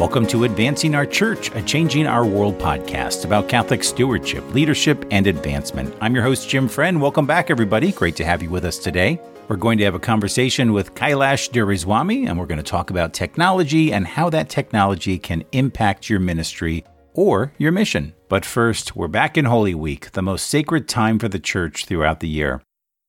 Welcome to Advancing Our Church, a Changing Our World podcast about Catholic stewardship, leadership, and advancement. I'm your host, Jim Friend. Welcome back, everybody. Great to have you with us today. We're going to have a conversation with Kailash Doraiswamy, and we're going to talk about technology and how that technology can impact your ministry or your mission. But first, we're back in Holy Week, the most sacred time for the church throughout the year.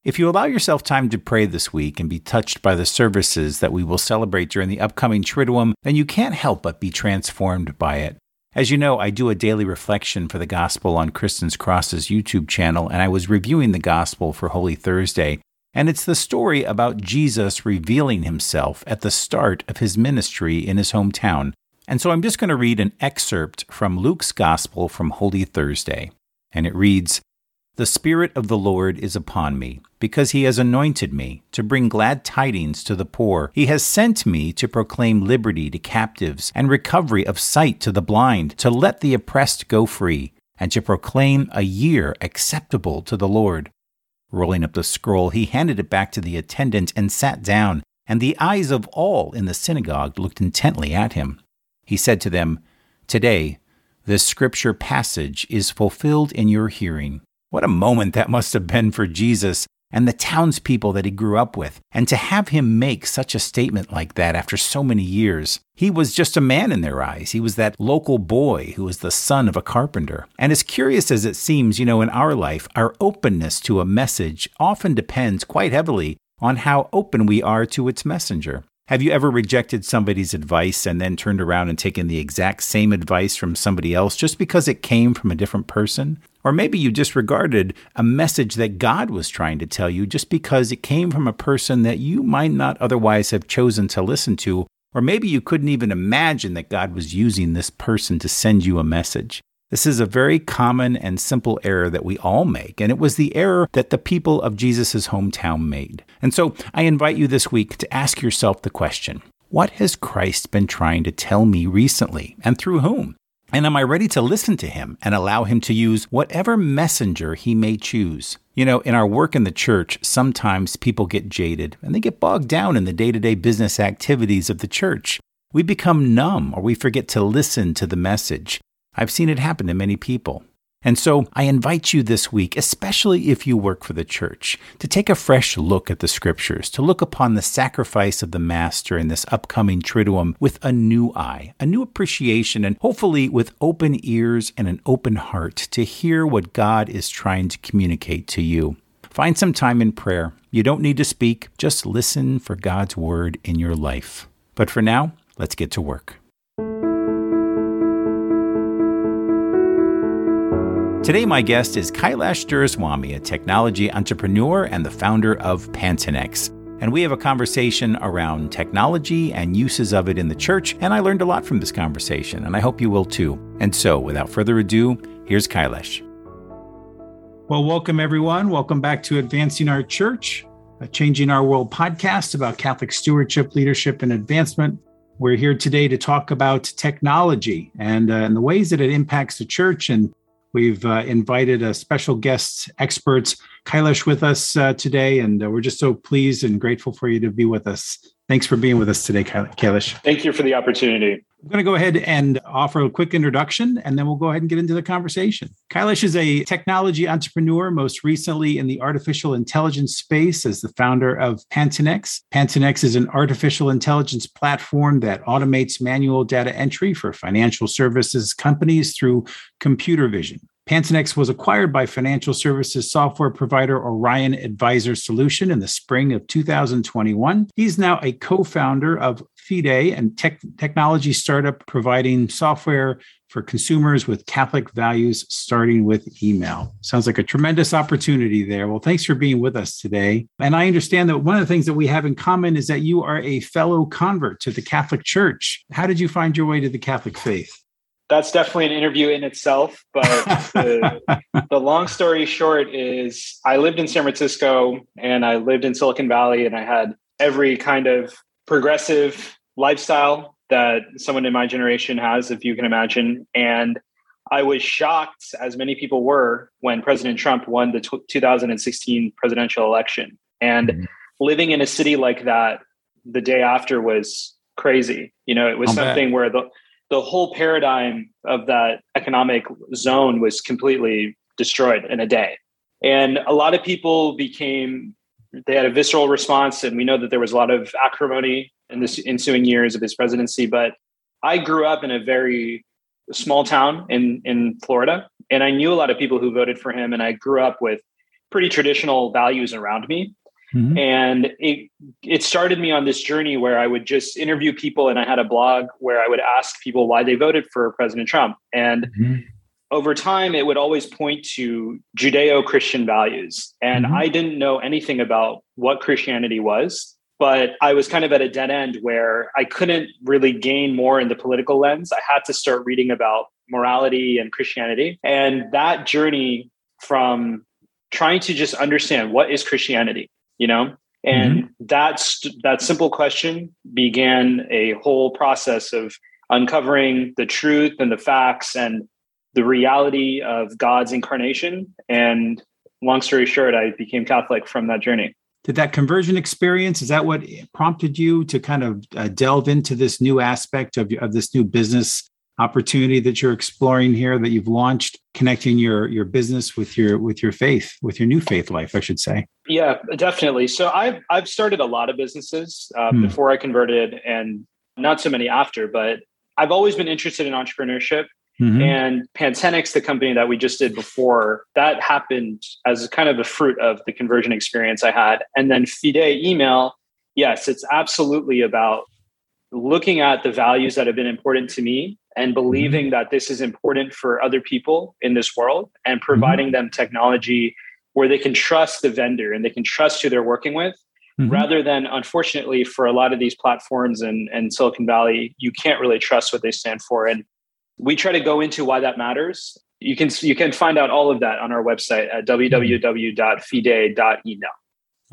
If you allow yourself time to pray this week and be touched by the services that we will celebrate during the upcoming Triduum, then you can't help but be transformed by it. As you know, I do a daily reflection for the Gospel on Kristen's Cross's YouTube channel, and I was reviewing the Gospel for Holy Thursday. And it's the story about Jesus revealing himself at the start of his ministry in his hometown. And so I'm just going to read an excerpt from Luke's Gospel from Holy Thursday. And it reads the Spirit of the Lord is upon me, because he has anointed me to bring glad tidings to the poor. He has sent me to proclaim liberty to captives and recovery of sight to the blind, to let the oppressed go free, and to proclaim a year acceptable to the Lord. Rolling up the scroll, he handed it back to the attendant and sat down, and the eyes of all in the synagogue looked intently at him. He said to them, Today, this scripture passage is fulfilled in your hearing. What a moment that must have been for Jesus and the townspeople that he grew up with. And to have him make such a statement like that after so many years, he was just a man in their eyes. He was that local boy who was the son of a carpenter. And as curious as it seems, you know, in our life, our openness to a message often depends quite heavily on how open we are to its messenger. Have you ever rejected somebody's advice and then turned around and taken the exact same advice from somebody else just because it came from a different person? Or maybe you disregarded a message that God was trying to tell you just because it came from a person that you might not otherwise have chosen to listen to. Or maybe you couldn't even imagine that God was using this person to send you a message. This is a very common and simple error that we all make, and it was the error that the people of Jesus' hometown made. And so I invite you this week to ask yourself the question What has Christ been trying to tell me recently, and through whom? And am I ready to listen to him and allow him to use whatever messenger he may choose? You know, in our work in the church, sometimes people get jaded and they get bogged down in the day to day business activities of the church. We become numb or we forget to listen to the message. I've seen it happen to many people. And so I invite you this week, especially if you work for the church, to take a fresh look at the scriptures, to look upon the sacrifice of the Master in this upcoming Triduum with a new eye, a new appreciation, and hopefully with open ears and an open heart to hear what God is trying to communicate to you. Find some time in prayer. You don't need to speak, just listen for God's word in your life. But for now, let's get to work. Today, my guest is Kailash Doraiswamy, a technology entrepreneur and the founder of Pantenex. And we have a conversation around technology and uses of it in the church. And I learned a lot from this conversation, and I hope you will too. And so, without further ado, here's Kailash. Well, welcome everyone. Welcome back to Advancing Our Church, a Changing Our World podcast about Catholic stewardship, leadership, and advancement. We're here today to talk about technology and, uh, and the ways that it impacts the church and We've uh, invited a special guest experts, Kailash, with us uh, today, and uh, we're just so pleased and grateful for you to be with us. Thanks for being with us today, Kailash. Thank you for the opportunity. I'm going to go ahead and offer a quick introduction, and then we'll go ahead and get into the conversation. Kailash is a technology entrepreneur, most recently in the artificial intelligence space as the founder of Pantenex. Pantenex is an artificial intelligence platform that automates manual data entry for financial services companies through computer vision. Pantenex was acquired by financial services software provider Orion Advisor Solution in the spring of 2021. He's now a co founder of FIDE and tech, technology startup providing software for consumers with Catholic values, starting with email. Sounds like a tremendous opportunity there. Well, thanks for being with us today. And I understand that one of the things that we have in common is that you are a fellow convert to the Catholic Church. How did you find your way to the Catholic faith? that's definitely an interview in itself. But the, the, long story short is I lived in San Francisco and I lived in Silicon Valley and I had every kind of progressive lifestyle that someone in my generation has, if you can imagine. And I was shocked, as many people were, when President Trump won the t- 2016 presidential election. And mm-hmm. living in a city like that the day after was crazy. You know, it was I'll something bet. where the the whole paradigm of that economic zone was completely destroyed in a day. And a lot of people became, they had a visceral response. And we know that there was a lot of acrimony in the ensuing years of his presidency. But I grew up in a very small town in, in Florida. And I knew a lot of people who voted for him. And I grew up with pretty traditional values around me. Mm-hmm. And it it started me on this journey where I would just interview people and I had a blog where I would ask people why they voted for President Trump. And mm-hmm. Over time it would always point to Judeo-Christian values. And mm-hmm. I didn't know anything about what Christianity was, but I was kind of at a dead end where I couldn't really gain more in the political lens. I had to start reading about morality and Christianity. And that journey from trying to just understand what is Christianity you know and mm-hmm. that's that simple question began a whole process of uncovering the truth and the facts and the reality of god's incarnation. And long story short i became catholic from that journey. Did that conversion experience is that what prompted you to kind of uh, delve into this new aspect of, of this new business opportunity that you're exploring here that you've launched connecting your your business with your with your faith with your new faith life i should say? Yeah definitely. So i've i've started a lot of businesses uh, hmm. before i converted and not so many after but i've always been interested in entrepreneurship mm-hmm. and Pantenix, the company that we just did before that happened as kind of a fruit of the conversion experience i had and then fide email yes it's absolutely about looking at the values that have been important to me and mm-hmm. believing mm-hmm. that this is important for other people in this world and mm-hmm. providing mm-hmm. them technology where they can trust the vendor and they can trust who they're working with mm-hmm. rather than unfortunately for a lot of these platforms and, and silicon valley you can't really trust what they stand for and we try to go into why that matters. You can you can find out all of that on our website at www.fide.email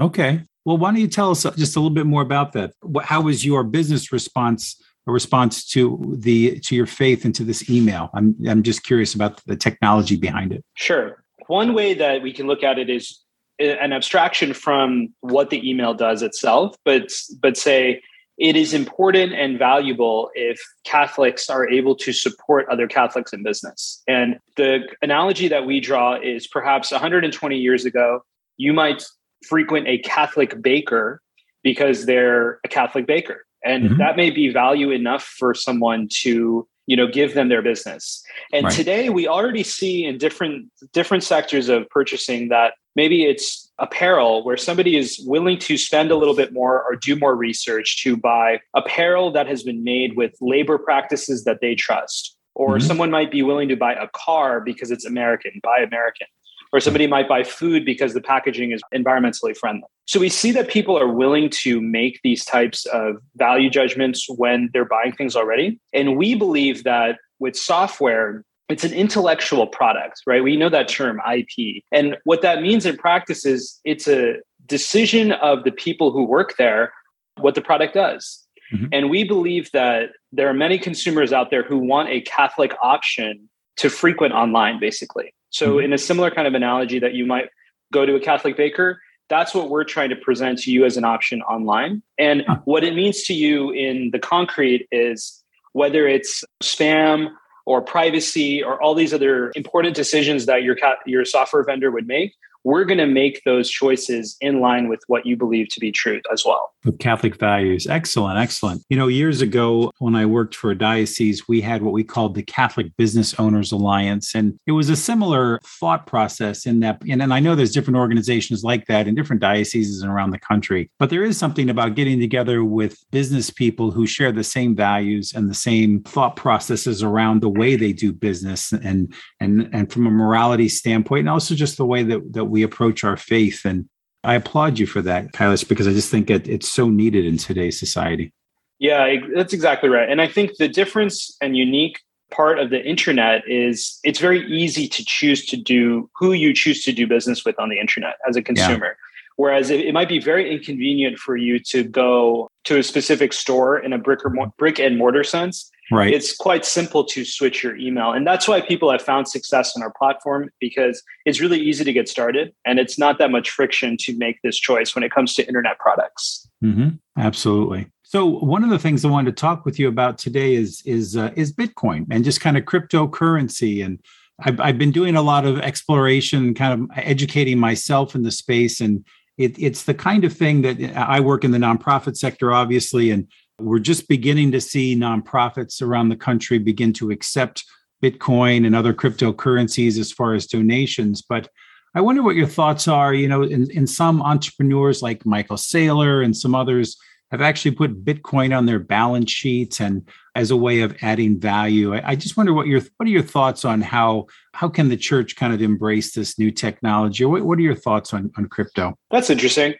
okay. Well why don't you tell us just a little bit more about that? How was your business response a response to the to your faith and to this email? I'm i'm just curious about the technology behind it. Sure. One way that we can look at it is eh, an abstraction from what the email does itself but but say it is important and valuable if Catholics are able to support other Catholics in business. And the analogy that we draw is perhaps 120 years ago, you might frequent a Catholic baker because they're a Catholic baker and mm-hmm. that may be value enough for someone to you know give them their business and right. today we already see in different different sectors of purchasing that maybe it's apparel where somebody is willing to spend a little bit more or do more research to buy apparel that has been made with labor practices that they trust or mm-hmm. someone might be willing to buy a car because it's american buy american or somebody might buy food because the packaging is environmentally friendly. So we see that people are willing to make these types of value judgments when they're buying things already. And we believe that with software, it's an intellectual product, right? We know that term IP. And what that means in practice is it's a decision of the people who work there what the product does. Mm-hmm. And we believe that there are many consumers out there who want a Catholic option to frequent online, basically. So, mm-hmm. in a similar kind of analogy that you might go to a Catholic baker, that's what we're trying to present to you as an option online. And what it means to you in the concrete is whether it's spam or privacy or all these other important decisions that your your software vendor would make we're going to make those choices in line with what you believe to be truth as well. With Catholic values. Excellent, excellent. You know, years ago when I worked for a diocese, we had what we called the Catholic Business Owners Alliance. And it was a similar thought process in that, and, and I know there's different organizations like that in different dioceses and around the country, but there is something about getting together with business people who share the same values and the same thought processes around the way they do business and and and from a morality standpoint, and also just the way that, that we approach our faith. And I applaud you for that, Kailash, because I just think it, it's so needed in today's society. Yeah, that's exactly right. And I think the difference and unique part of the internet is it's very easy to choose to do who you choose to do business with on the internet as a consumer. Yeah. Whereas it, it, might be very inconvenient for you to go to a specific store in a brick or mo- brick and mortar sense Right. It's quite simple to switch your email. And that's why people have found success in our platform because it's really easy to get started and it's not that much friction to make this choice when it comes to internet products. Mm-hmm. Absolutely. So one of the things I wanted to talk with you about today is is uh, is Bitcoin and just kind of cryptocurrency. And I've, I've been doing a lot of exploration, kind of educating myself in the space. And it, it's the kind of thing that I work in the nonprofit sector, obviously, and we're just beginning to see nonprofits around the country begin to accept Bitcoin and other cryptocurrencies as far as donations. But I wonder what your thoughts are. You know, in, in some entrepreneurs like Michael Saylor and some others have actually put Bitcoin on their balance sheets and as a way of adding value. I, I just wonder what your what are your thoughts on how how can the church kind of embrace this new technology? What, what are your thoughts on, on crypto? That's interesting.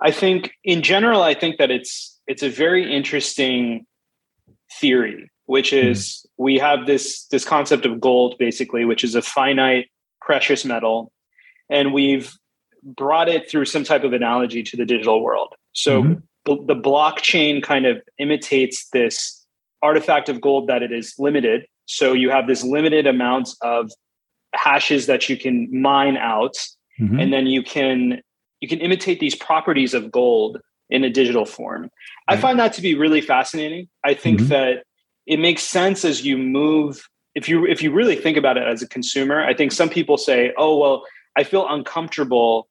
I think in general, I think that it's it's a very interesting theory, which hmm. is we have this this concept of gold, basically, which is a finite precious metal, and we've brought it through some type of analogy to the digital world. So mm-hmm. the, the blockchain kind of imitates this artifact of gold that it is limited. So you have this limited amount of hashes that you can mine out, mm-hmm. and then you can you can imitate these properties of gold in a digital form. I find that to be really fascinating. I think mm-hmm. that it makes sense as you move if you if you really think about it as a consumer. I think some people say, "Oh, well, I feel uncomfortable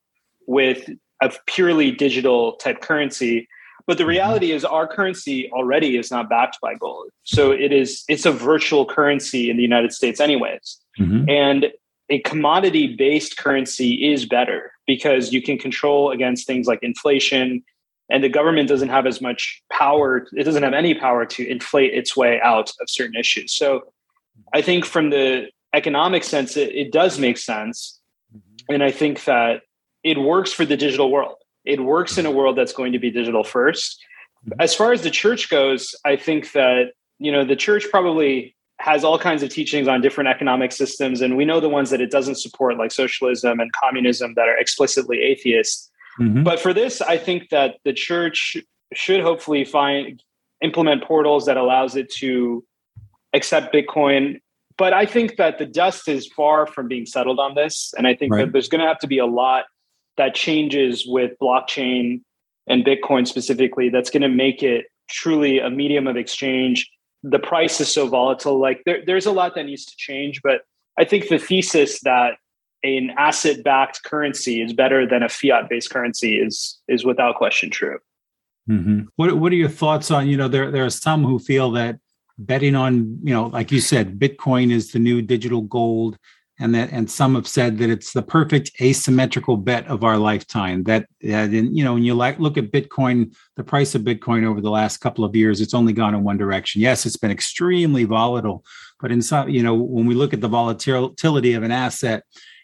with a purely digital type currency." But the mm-hmm. reality is our currency already is not backed by gold. So it is it's a virtual currency in the United States anyways. Mm-hmm. And a commodity based currency is better because you can control against things like inflation and the government doesn't have as much power it doesn't have any power to inflate its way out of certain issues. So i think from the economic sense it, it does make sense. Mm-hmm. and i think that it works for the digital world. It works in a world that's going to be digital first. Mm-hmm. as far as the church goes i think that you know the church probably has all kinds of teachings on different economic systems. And we know the ones that it doesn't support like socialism and communism that are explicitly atheist mm-hmm. but for this i think that the church should hopefully find implement portals that allows it to accept bitcoin but i think that the dust is far from being settled on this and i think right. that there's going to have to be a lot that changes with blockchain and bitcoin specifically that's going to make it truly a medium of exchange the price is so volatile. Like there, there's a lot that needs to change, but I think the thesis that an asset backed currency is better than a fiat based currency is is without question true. Mm-hmm. What What are your thoughts on? You know, there there are some who feel that betting on you know, like you said, Bitcoin is the new digital gold, and that and some have said that it's the perfect asymmetrical bet of our lifetime that, that in, you know when you like look at bitcoin the price of bitcoin over the last couple of years it's only gone in one direction yes it's been extremely volatile but in some you know when we look at the volatility of an asset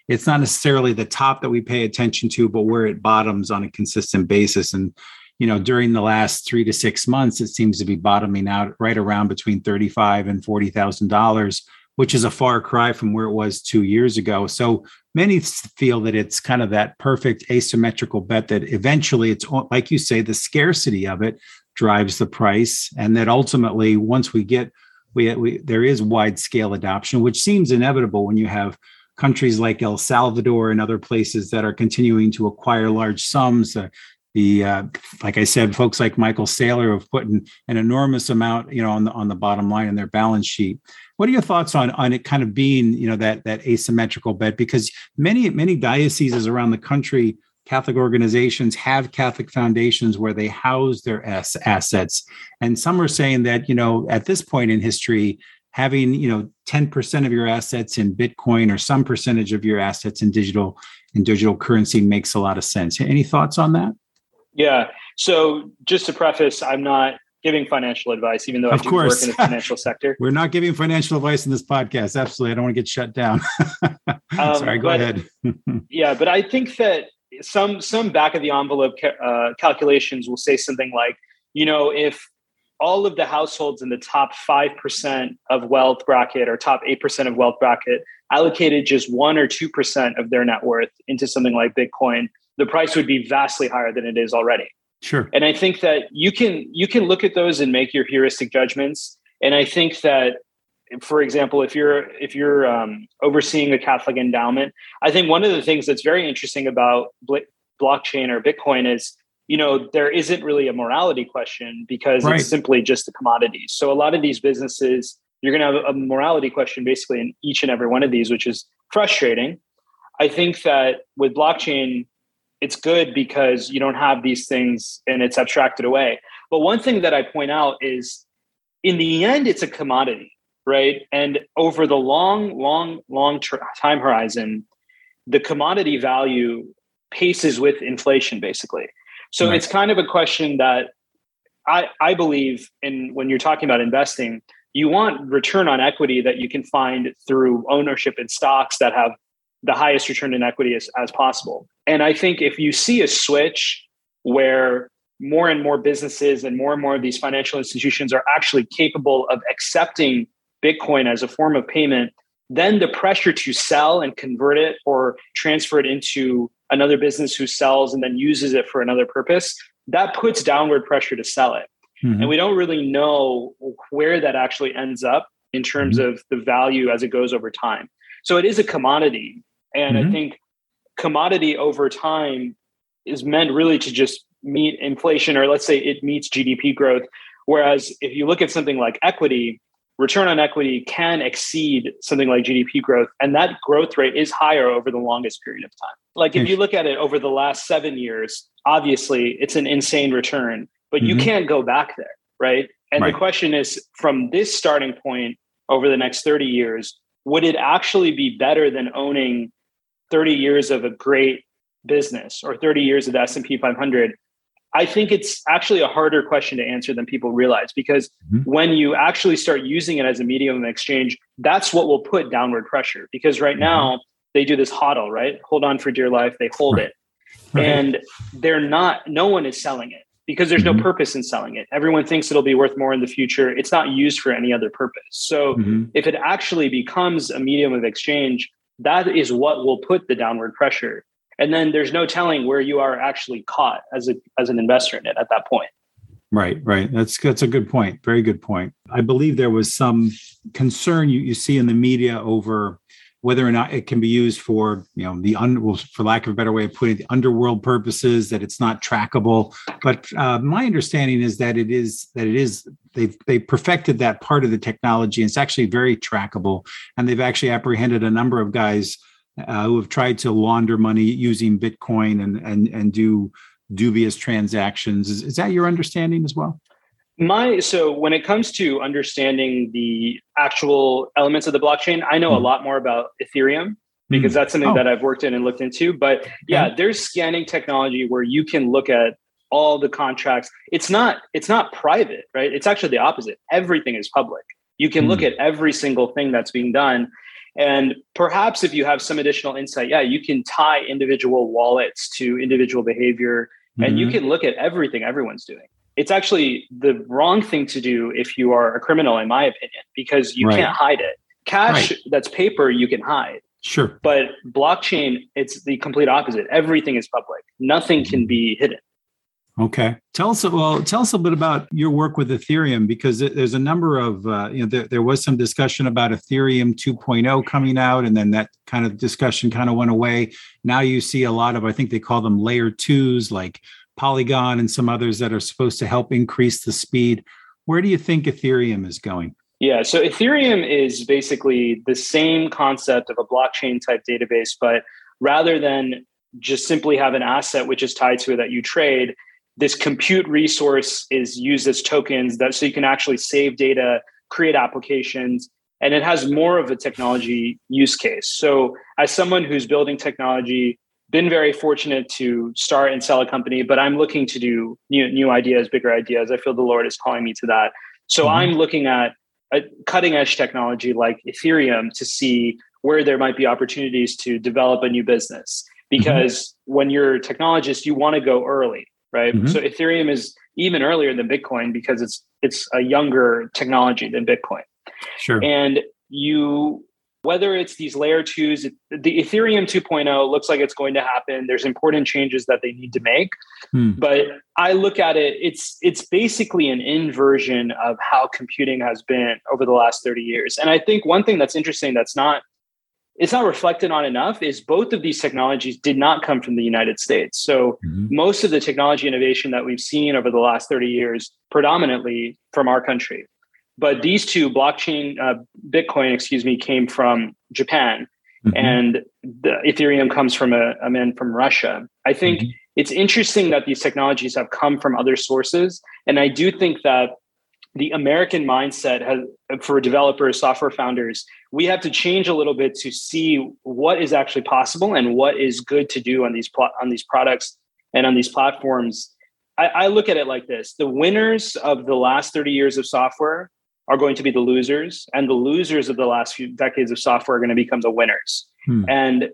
it's not necessarily the top that we pay attention to but where it bottoms on a consistent basis and you know during the last three to six months it seems to be bottoming out right around between 35 and 40 thousand dollars which is a far cry from where it was two years ago. So many feel that it's kind of that perfect asymmetrical bet that eventually it's like you say, the scarcity of it drives the price, and that ultimately, once we get we, we there is wide scale adoption, which seems inevitable when you have countries like El Salvador and other places that are continuing to acquire large sums. Uh, the uh, like I said, folks like Michael Saylor have put in an enormous amount, you know, on the on the bottom line in their balance sheet. What are your thoughts on on it kind of being, you know, that that asymmetrical bet? Because many many dioceses around the country, Catholic organizations have Catholic foundations where they house their ass- assets, and some are saying that you know at this point in history, having you know 10% of your assets in Bitcoin or some percentage of your assets in digital in digital currency makes a lot of sense. Any thoughts on that? Yeah. So just to preface, I'm not giving financial advice, even though of I do course. work in the financial sector. We're not giving financial advice in this podcast. Absolutely. I don't want to get shut down. um, Sorry, go but, ahead. yeah, but I think that some some back of the envelope uh, calculations will say something like, you know, if all of the households in the top 5% of wealth bracket or top 8% of wealth bracket allocated just 1 or 2% of their net worth into something like Bitcoin, the price would be vastly higher than it is already. Sure. And I think that you can you can look at those and make your heuristic judgments. And I think that, for example, if you're if you're um, overseeing a Catholic endowment, I think one of the things that's very interesting about blockchain or Bitcoin is you know, there isn't really a morality question because right. it's simply just a commodity. So a lot of these businesses, you're going to have a morality question basically in each and every one of these, which is frustrating. I think that with blockchain, it's good because you don't have these things and it's abstracted away. But one thing that I point out is in the end, it's a commodity, right? And over the long, long, long time horizon, the commodity value paces with inflation, basically. So right. it's kind of a question that I, I believe in when you're talking about investing, you want return on equity that you can find through ownership in stocks that have the highest return in equity as, as possible. And I think if you see a switch where more and more businesses and more and more of these financial institutions are actually capable of accepting Bitcoin as a form of payment, then the pressure to sell and convert it or transfer it into another business who sells and then uses it for another purpose, that puts downward pressure to sell it. Mm-hmm. And we don't really know where that actually ends up in terms mm-hmm. of the value as it goes over time. So it is a commodity. And mm-hmm. I think commodity over time is meant really to just meet inflation, or let's say it meets GDP growth. Whereas if you look at something like equity, return on equity can exceed something like GDP growth. And that growth rate is higher over the longest period of time. Like if you look at it over the last seven years, obviously it's an insane return, but mm-hmm. you can't go back there, right? And right. the question is from this starting point over the next 30 years, would it actually be better than owning 30 years of a great business or 30 years of the S&P 500 I think it's actually a harder question to answer than people realize because mm-hmm. when you actually start using it as a medium of exchange, that's what will put downward pressure. Because right mm-hmm. now they do this hodl, right? Hold on for dear life, they hold right. it. Right. And they're not, no one is selling it because there's mm-hmm. no purpose in selling it. Everyone thinks it'll be worth more in the future. It's not used for any other purpose. So mm-hmm. if it actually becomes a medium of exchange, that is what will put the downward pressure and then there's no telling where you are actually caught as a as an investor in it at that point. Right right. That's that's a good point. Very good point. I believe there was some concern you, you see in the media over whether or not it can be used for you know the un, well, for lack of a better way of putting it, the underworld purposes that it's not trackable. But uh, my understanding is that it is that it is they've they perfected that part of the technology and it's actually very trackable. And they've actually apprehended a number of guys uh, who have tried to launder money using Bitcoin and and and do dubious transactions. Is, is that your understanding as well? My so when it comes to understanding the actual elements of the blockchain, I know mm. a hmm. lot more about Ethereum because mm. that's something oh. that I've worked in and looked into. But yeah, there's scanning technology where you can look at all the contracts. It's not it's not private, right? It's actually the opposite. Everything is public. You can mm. look hmm. at every single thing that's being done. And perhaps if you have some additional insight, yeah, you can tie individual wallets to individual behavior mm-hmm. and you mm-hmm. can look at everything everyone's doing. It's actually the wrong thing to do if you are a criminal, in my opinion, because you right. can't hide it. Cash right. that's paper, you can hide. Sure. But blockchain, it's the complete opposite. Everything is public, nothing can be hidden. Okay, tell us well. Tell us a bit about your work with Ethereum because there's a number of uh, you know there, there was some discussion about Ethereum 2.0 coming out, and then that kind of discussion kind of went away. Now you see a lot of I think they call them layer twos like Polygon and some others that are supposed to help increase the speed. Where do you think Ethereum is going? Yeah, so Ethereum is basically the same concept of a blockchain type database, but rather than just simply have an asset which is tied to it that you trade this compute resource is used as tokens that so you can actually save data, create applications, and it has more of a technology use case. So, as someone who's building technology, been very fortunate to start and sell a company, but I'm looking to do new, new ideas, bigger ideas. I feel the Lord is calling me to that. So, mm-hmm. I'm looking at a cutting edge technology like Ethereum to see where there might be opportunities to develop a new business. Because mm-hmm. when you're a technologist, you want to go early right? Mm-hmm. So Ethereum is even earlier than Bitcoin because it's it's a younger technology than Bitcoin. Sure. And you whether it's these layer twos, the Ethereum 2.0 looks like it's going to happen. There's important changes that they need to make. Hmm. But I look at it, it's it's basically an inversion of how computing has been over the last 30 years. And I think one thing that's interesting that's not it's not reflected on enough is both of these technologies did not come from the United States. So mm-hmm. most of the technology innovation that we've seen over the last 30 years predominantly from our country. But these two blockchain uh, Bitcoin, excuse me, came from Japan mm-hmm. and the Ethereum comes from a, a man from Russia. I think mm-hmm. it's interesting that these technologies have come from other sources and I do think that the American mindset has, for developers, software founders, we have to change a little bit to see what is actually possible and what is good to do on these pl- on these products and on these platforms. I, I look at it like this: the winners of the last thirty years of software are going to be the losers, and the losers of the last few decades of software are going to become the winners. Hmm. And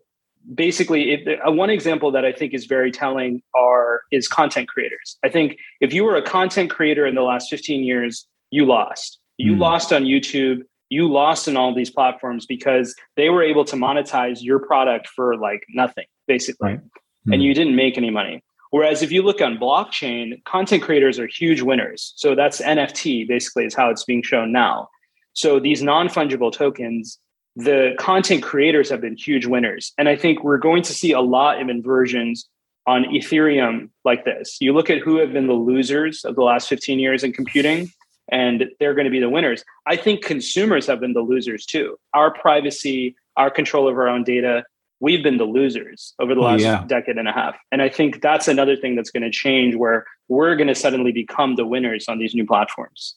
basically it, uh, one example that i think is very telling are is content creators i think if you were a content creator in the last 15 years you lost you mm. lost on youtube you lost in all these platforms because they were able to monetize your product for like nothing basically right. mm. and you didn't make any money whereas if you look on blockchain content creators are huge winners so that's nft basically is how it's being shown now so these non-fungible tokens the content creators have been huge winners. And I think we're going to see a lot of inversions on Ethereum like this. You look at who have been the losers of the last 15 years in computing, and they're going to be the winners. I think consumers have been the losers too. Our privacy, our control of our own data, we've been the losers over the last yeah. decade and a half. And I think that's another thing that's going to change where we're going to suddenly become the winners on these new platforms.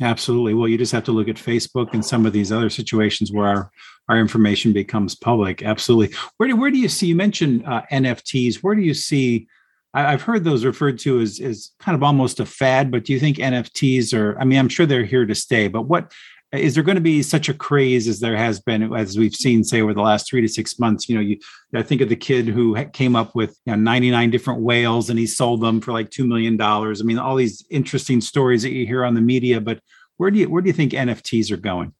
Absolutely. Well, you just have to look at Facebook and some of these other situations where our, our information becomes public. Absolutely. Where do, where do you see, you mentioned uh, NFTs. Where do you see, I, have heard those referred to as, as kind of almost a fad, but do you think NFTs are, I mean, I'm sure they're here to stay, but what, is there going to be such a craze as there has been as we've seen say over the last three to six months? You know you i think of the kid who came up with you know, 99 different whales and he sold them for like $2 million i mean all these interesting stories that you hear on the media but where do you where do you think nfts are going?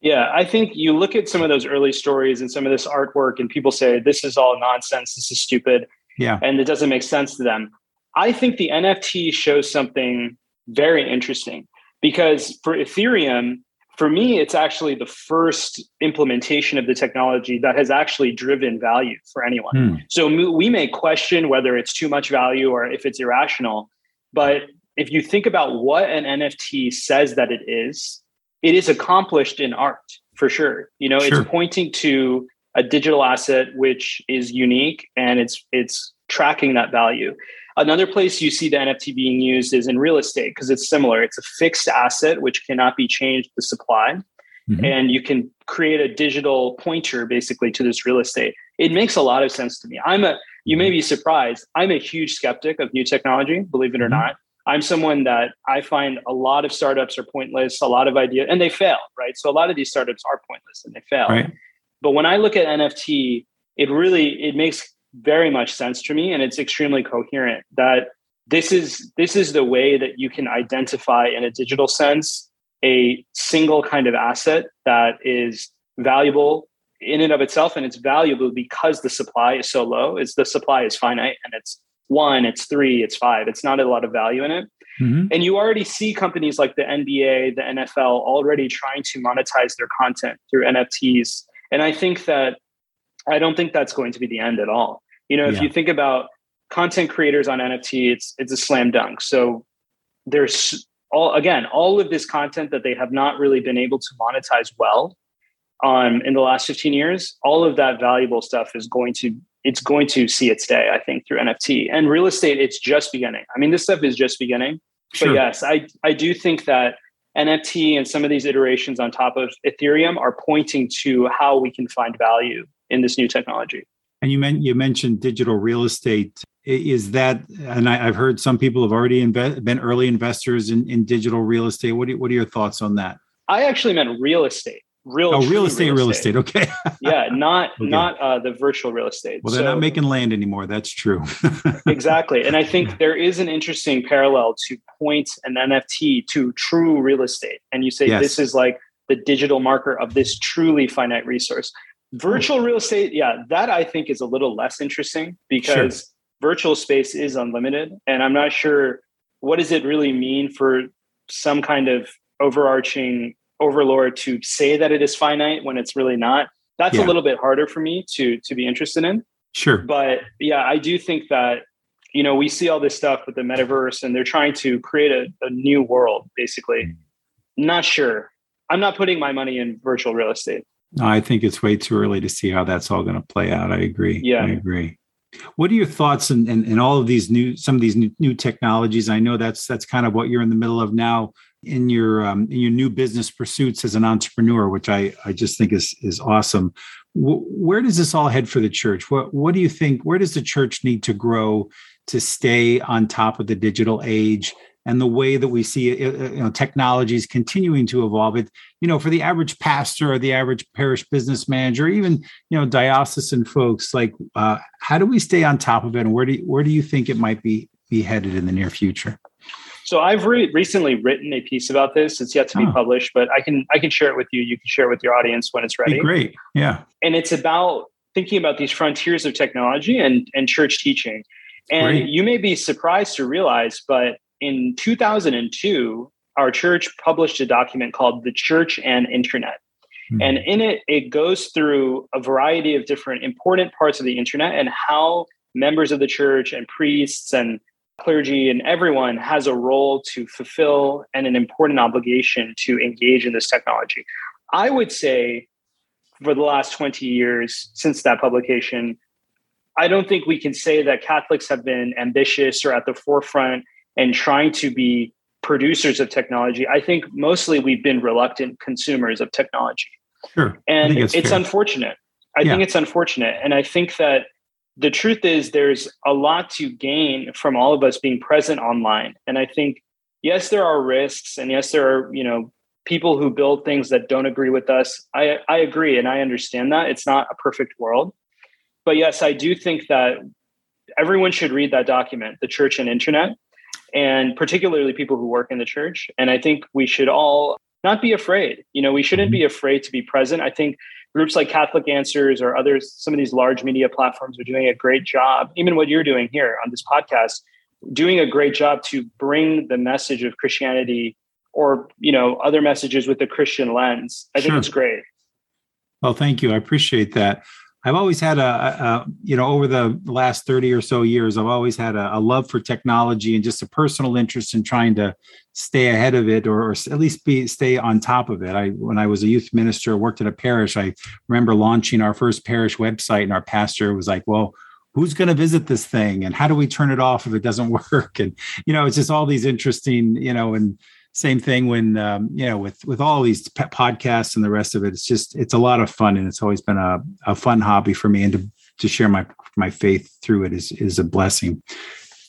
Yeah i think you look at some of those early stories and some of this artwork and people say this is all nonsense. This is stupid yeah and it doesn't make sense to them i think the nft shows something very interesting because for ethereum for me, it's actually the first implementation of the technology that has actually driven value for anyone. Hmm. So we may question whether it's too much value or if it's irrational. But if you think about what an NFT says that it is, it is accomplished in art for sure. You know, sure. it's pointing to a digital asset which is unique and it's it's tracking that value. Another place you see the NFT being used is in real estate because it's similar. It's a fixed asset which cannot be changed the supply. Mm-hmm. And you can create a digital pointer basically to this real estate. It makes a lot of sense to me. I'm a you may be surprised. I'm a huge skeptic of new technology, believe it or mm-hmm. not. I'm someone that I find a lot of startups are pointless, a lot of ideas, and they fail, right? So a lot of these startups are pointless and they fail. Right. But when I look at NFT, it really it makes very much sense to me and it's extremely coherent that this is this is the way that you can identify in a digital sense a single kind of asset that is valuable in and of itself and it's valuable because the supply is so low. Is the supply is finite and it's one it's three it's five. It's not a lot of value in it. Mm-hmm. and you already see companies like the nba the nfl already trying to monetize their content through nfts and i think that i don't think that's going to be the end at all you know, if yeah. you think about content creators on NFT, it's it's a slam dunk. So there's all again, all of this content that they have not really been able to monetize well um, in the last 15 years, all of that valuable stuff is going to it's going to see its day, I think, through NFT. And real estate, it's just beginning. I mean, this stuff is just beginning. Sure. But yes, I I do think that NFT and some of these iterations on top of Ethereum are pointing to how we can find value in this new technology. And you, men- you mentioned digital real estate. Is that, and I, have heard some people have already inve- been early investors in, in digital real estate. What, what are your thoughts on that? I actually meant real estate. Real, oh, real estate, real estate. Real estate. Okay. yeah, not okay. not uh, the virtual real estate. Well, they're so, not making land anymore. That's true. exactly, and I think there is an interesting parallel to point an NFT to true real estate, and you say yes. this is like the digital marker of this truly finite resource. Virtual real estate, yeah, that I think is a little less interesting because sure. virtual space is unlimited. And I'm not sure what does it really mean for some kind of overarching overlord to say that it is finite when it's really not. That's Yeah. a little bit harder for me to to be interested in. Sure. But yeah, I do think that you know we see all this stuff with the metaverse, and they're trying to create a, a new world. Basically, mm. not sure. I'm not putting my money in virtual real estate. No, I think it's way too early to see how that's all going to play out. I agree. Yeah. I agree. What are your thoughts and in all of these new, some of these new, new technologies? I know that's that's kind of what you're in the middle of now in your um, in your new business pursuits as an entrepreneur, which I I just think is is awesome. Wh- where does this all head for the church? What what do you think? Where does the church need to grow to stay on top of the digital age? And the way that we see uh, uh, you know, technologies continuing to evolve, it you know, for the average pastor or the average parish business manager, even you know, diocesan folks, like uh, how do we stay on top of it, and where do you, where do you think it might be be headed in the near future? So I've re- recently written a piece about this. It's yet to be Oh. published, but I can I can share it with you. You can share it with your audience when it's Be ready. great, yeah, and it's about thinking about these frontiers of technology and, and church teaching. And Great. you may be surprised to realize, but in 2002, our church published a document called The Church and Internet. Mhm. And in it, it goes through a variety of different important parts of the internet and how members of the church and priests and clergy and everyone has a role to fulfill and an important obligation to engage in this technology. I would say for the last 20 years since that publication, I don't think we can say that Catholics have been ambitious or at the forefront and trying to be producers of technology. I think mostly we've been reluctant consumers of technology. sure. And it's it's unfortunate. I Yeah. think it's unfortunate. And I think that the truth is there's a lot to gain from all of us being present online. And I think, yes, there are risks. And yes, there are, you know, people who build things that don't agree with us. I, I agree and I understand that. It's not a perfect world. But yes, I do think that everyone should read that document, The Church and Internet, and particularly people who work in the church. And I think we should all not be afraid. You know, we shouldn't be mm-hmm. afraid to be present. I think groups like Catholic Answers or others, some of these large media platforms are doing a great job, even what you're doing here on this podcast, doing a great job to bring the message of Christianity or, you know, other messages with the Christian lens. I think Sure. it's great. Well, thank you. I appreciate that. I've always had a, a, you know, over the last 30 or so years, I've always had a, a love for technology and just a personal interest in trying to stay ahead of it or, or at least be stay on top of it. I when I was a youth minister, worked at a parish, I remember launching our first parish website and our pastor was like, well, who's going to visit this thing and how do we turn it off if it doesn't work? And, you know, it's just all these interesting, you know, and same thing when um, you know with with all these podcasts and the rest of it it's just it's a lot of fun and it's always been a, a fun hobby for me and to to share my my faith through it is is a blessing.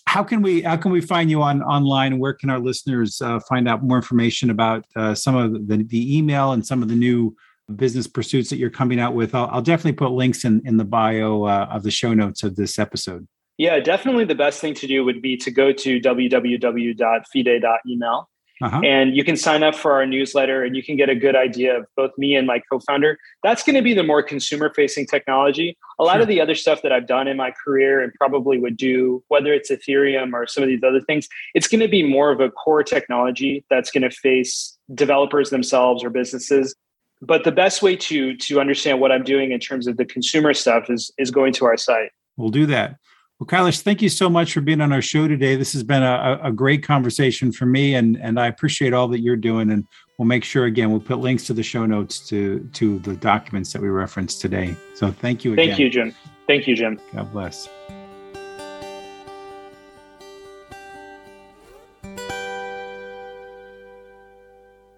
How can we how can we find you on online? Where can our listeners uh, find out more information about uh, some of the the email and some of the new business pursuits that you're coming out with? I'll, I'll definitely put links in in the bio uh, of the show notes of this episode. Yeah, definitely the best thing to do would be to go to www.fide.email uh-huh. and you can sign up for our newsletter and you can get a good idea of both me and my co-founder that's going to be the more consumer facing technology a lot Sure. of the other stuff that i've done in my career and probably would do whether it's ethereum or some of these other things it's going to be more of a core technology that's going to face developers themselves or businesses but the best way to to understand what i'm doing in terms of the consumer stuff is is going to our site We'll do that. Well, Kailash, thank you so much for being on our show today. This has been a, a great conversation for me, and and I appreciate all that you're doing. And we'll make sure again we'll put links to the show notes to to the documents that we referenced today. So thank you again. thank you jim thank you jim God bless.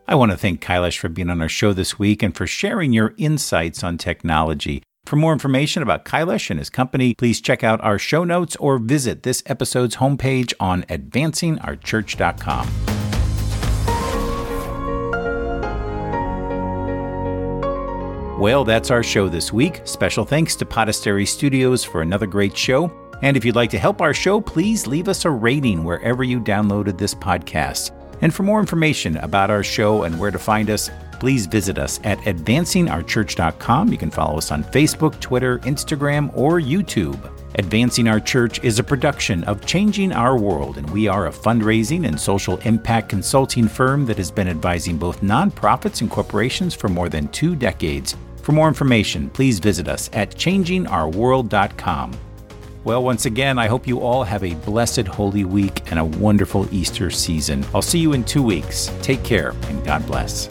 I want to thank Kailash for being on our show this week and for sharing your insights on technology. For more information about Kailash and his company, please check out our show notes or visit this episode's homepage on advancingourchurch.com. Well, that's our show this week. Special thanks to Podastery Studios for another great show. And if you'd like to help our show, please leave us a rating wherever you downloaded this podcast. And for more information about our show and where to find us, please visit us at advancingourchurch.com. You can follow us on Facebook, Twitter, Instagram, or YouTube. Advancing Our Church is a production of Changing Our World, and we are a fundraising and social impact consulting firm that has been advising both nonprofits and corporations for more than two decades. For more information, please visit us at changingourworld.com. Well, once again, I hope you all have a blessed Holy Week and a wonderful Easter season. I'll see you in two weeks. Take care and God bless.